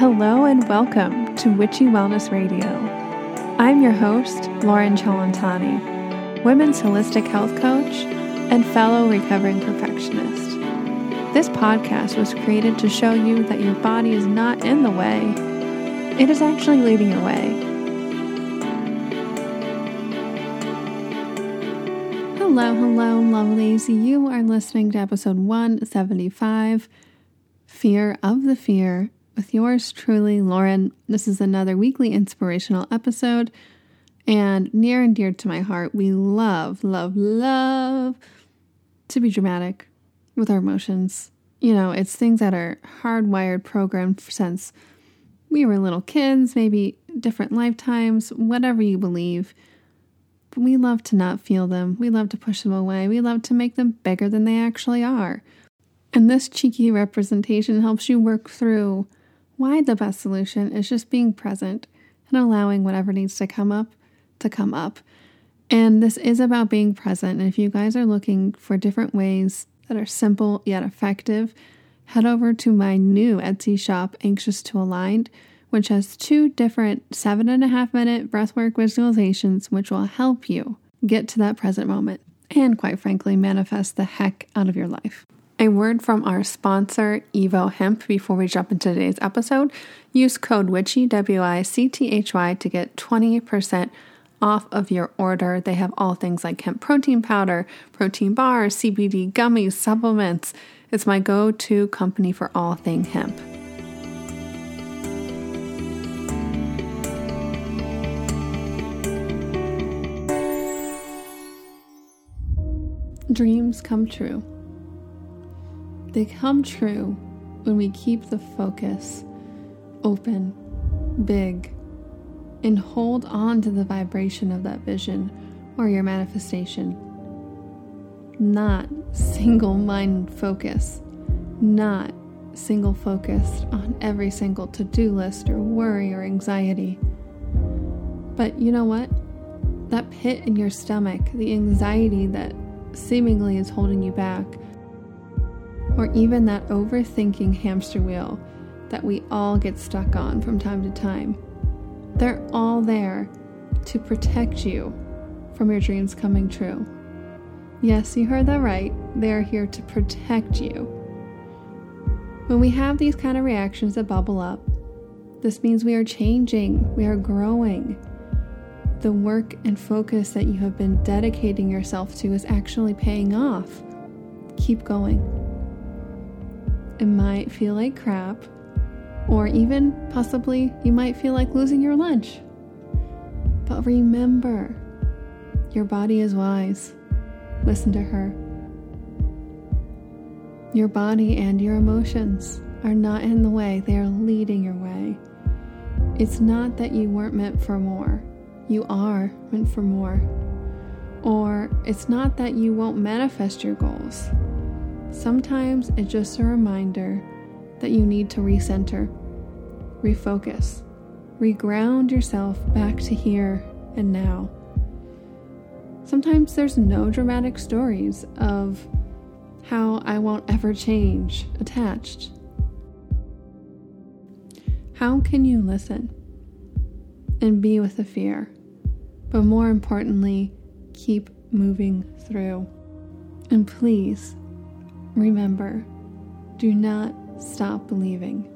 Hello and welcome to Witchy Wellness Radio. I'm your host, Lauren Chalantani, women's holistic health coach and fellow recovering perfectionist. This podcast was created to show you that your body is not in the way, it is actually leading your way. Hello, hello, lovelies. You are listening to episode 175 Fear of the Fear with yours truly, Lauren. This is another weekly inspirational episode and near and dear to my heart. We love, love, love to be dramatic with our emotions. You know, it's things that are hardwired, programmed since we were little kids, maybe different lifetimes, whatever you believe. But we love to not feel them. We love to push them away. We love to make them bigger than they actually are. And this cheeky representation helps you work through why the best solution is just being present and allowing whatever needs to come up to come up. And this is about being present. And if you guys are looking for different ways that are simple yet effective, head over to my new Etsy shop, Anxious to Aligned, which has two different seven and a half minute breathwork visualizations, which will help you get to that present moment and, quite frankly, manifest the heck out of your life. A word from our sponsor, Evo Hemp, before we jump into today's episode. Use code WICHY, W I C T H Y, to get 20% off of your order. They have all things like hemp protein powder, protein bars, CBD gummies, supplements. It's my go to company for all thing hemp. Dreams come true. They come true when we keep the focus open, big, and hold on to the vibration of that vision or your manifestation. Not single mind focus, not single focused on every single to do list or worry or anxiety. But you know what? That pit in your stomach, the anxiety that seemingly is holding you back, or even that overthinking hamster wheel that we all get stuck on from time to time. They're all there to protect you from your dreams coming true. Yes, you heard that right. They're here to protect you. When we have these kind of reactions that bubble up, this means we are changing, we are growing. The work and focus that you have been dedicating yourself to is actually paying off. Keep going. It might feel like crap, or even possibly you might feel like losing your lunch. But remember, your body is wise. Listen to her. Your body and your emotions are not in the way, they are leading your way. It's not that you weren't meant for more, you are meant for more. Or it's not that you won't manifest your goals. Sometimes it's just a reminder that you need to recenter, refocus, reground yourself back to here and now. Sometimes there's no dramatic stories of how I won't ever change attached. How can you listen and be with the fear, but more importantly, keep moving through? And please Remember, do not stop believing.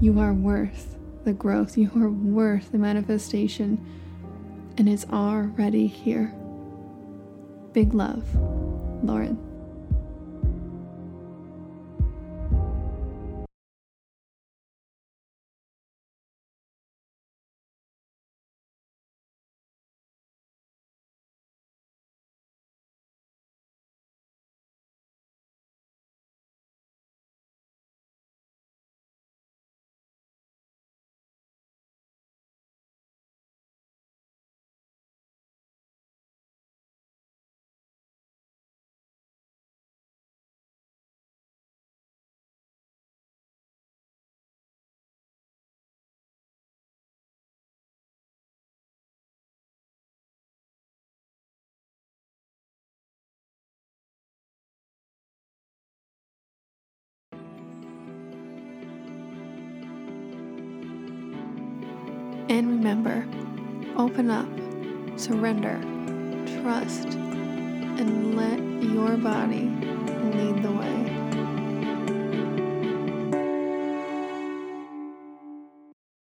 You are worth the growth, you are worth the manifestation, and it's already here. Big love, Lauren. And remember, open up, surrender, trust, and let your body lead the way.